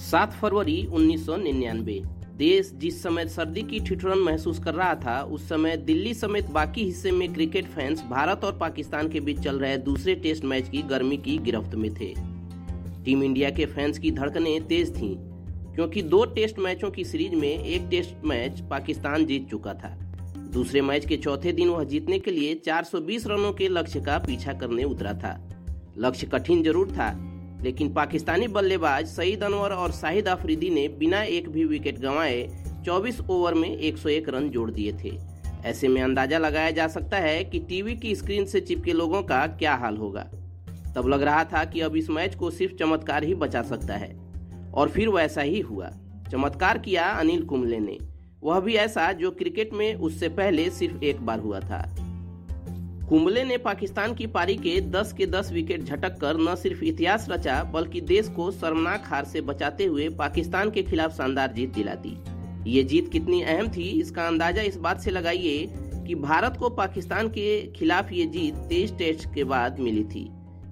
सात फरवरी 1999 देश जिस समय सर्दी की ठिठुरन महसूस कर रहा था, उस समय दिल्ली समेत बाकी हिस्से में क्रिकेट फैंस भारत और पाकिस्तान के बीच चल रहे दूसरे टेस्ट मैच की गर्मी की गिरफ्त में थे। टीम इंडिया के फैंस की धड़कनें तेज थीं, क्योंकि दो टेस्ट मैचों की सीरीज़ में एक टेस्ट मैच पाकिस्तान जीत चुका था। दूसरे मैच के चौथे दिन वह जीतने के लिए 420 रनों के लक्ष्य का पीछा करने उतरा था। लक्ष्य कठिन ज़रूर था लेकिन पाकिस्तानी बल्लेबाज सईद अनवर और शाहिद अफरीदी ने बिना एक भी विकेट गंवाए 24 ओवर में 101 रन जोड़ दिए थे। ऐसे में अंदाज़ा लगाया जा सकता है कि टीवी की स्क्रीन से चिपके लोगों का क्या हाल होगा। तब लग रहा था कि अब इस मैच को सिर्फ़ चमत्कार ही बचा सकता है। और फिर वैसा ही हुआ। चमत्कार किया अनिल कुंबले ने। वह भी ऐसा जो क्रिकेट में उससे पहले सिर्फ़ एक बार हुआ था। कुंबले ने पाकिस्तान की पारी के 10 के 10 विकेट झटक कर न सिर्फ़ इतिहास रचा, बल्कि देश को शर्मनाक हार से बचाते हुए पाकिस्तान के खिलाफ शानदार जीत दिला दी ये जीत कितनी अहम थी, इसका अंदाज़ा इस बात से लगाइए कि भारत को पाकिस्तान के खिलाफ ये जीत तेईस टेस्ट के बाद मिली थी।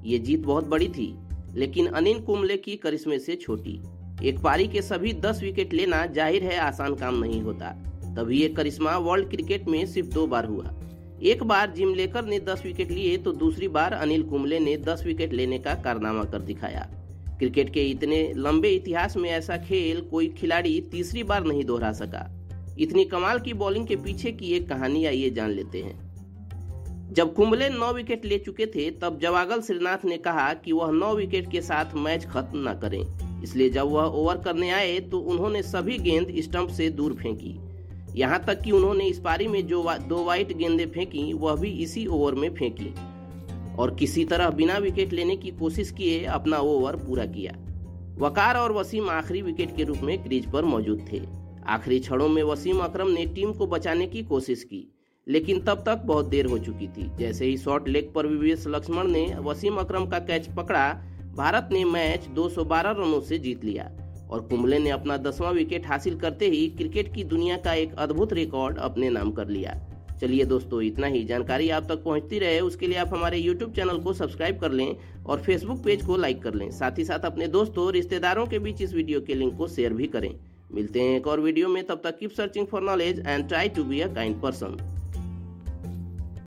ये जीत बहुत बड़ी थी, लेकिन अनिल कुंबले की करिश्मे से छोटी। एक पारी के सभी दस विकेट लेना ज़ाहिर है आसान काम नहीं होता। तभी ये करिश्मा वर्ल्ड क्रिकेट में सिर्फ़ दो बार हुआ। एक बार जिम लेकर ने 10 विकेट लिए तो दूसरी बार अनिल कुंबले ने 10 विकेट लेने का कारनामा कर दिखाया। क्रिकेट के इतने लंबे इतिहास में ऐसा खेल कोई खिलाड़ी तीसरी बार नहीं दोहरा सका। इतनी कमाल की बॉलिंग के पीछे की एक कहानी आइए जान लेते हैं। जब कुंबले नौ विकेट ले चुके थे, तब जवागल श्रीनाथ ने कहा कि वह नौ विकेट के साथ मैच खत्म न करें। इसलिए जब वह ओवर करने आए तो उन्होंने सभी गेंद स्टंप से दूर फेंकी। यहाँ तक कि उन्होंने इस पारी में जो दो वाइट गेंदें फेंकी, वह भी इसी ओवर में फेंकी। और किसी तरह बिना विकेट लेने की कोशिश किए अपना ओवर पूरा किया। वकार और वसीम आखिरी विकेट के रूप में क्रीज पर मौजूद थे। आखिरी क्षणों में वसीम अकरम ने टीम को बचाने की कोशिश की, लेकिन तब तक बहुत देर हो चुकी थी। जैसे ही शॉर्ट लेग पर विवेश लक्ष्मण ने वसीम अकरम का कैच पकड़ा, भारत ने मैच 212 रनों से जीत लिया। और कुंबले ने अपना दसवां विकेट हासिल करते ही क्रिकेट की दुनिया का एक अद्भुत रिकॉर्ड अपने नाम कर लिया। चलिए दोस्तों, इतना ही। जानकारी आप तक पहुँचती रहे, उसके लिए आप हमारे यूट्यूब चैनल को सब्सक्राइब कर लें और फेसबुक पेज को लाइक कर लें। साथ ही साथ अपने दोस्तों रिश्तेदारों के बीच इस वीडियो के लिंक को शेयर भी करें। मिलते हैं एक और वीडियो में। तब तक keep searching for knowledge and try to be a kind person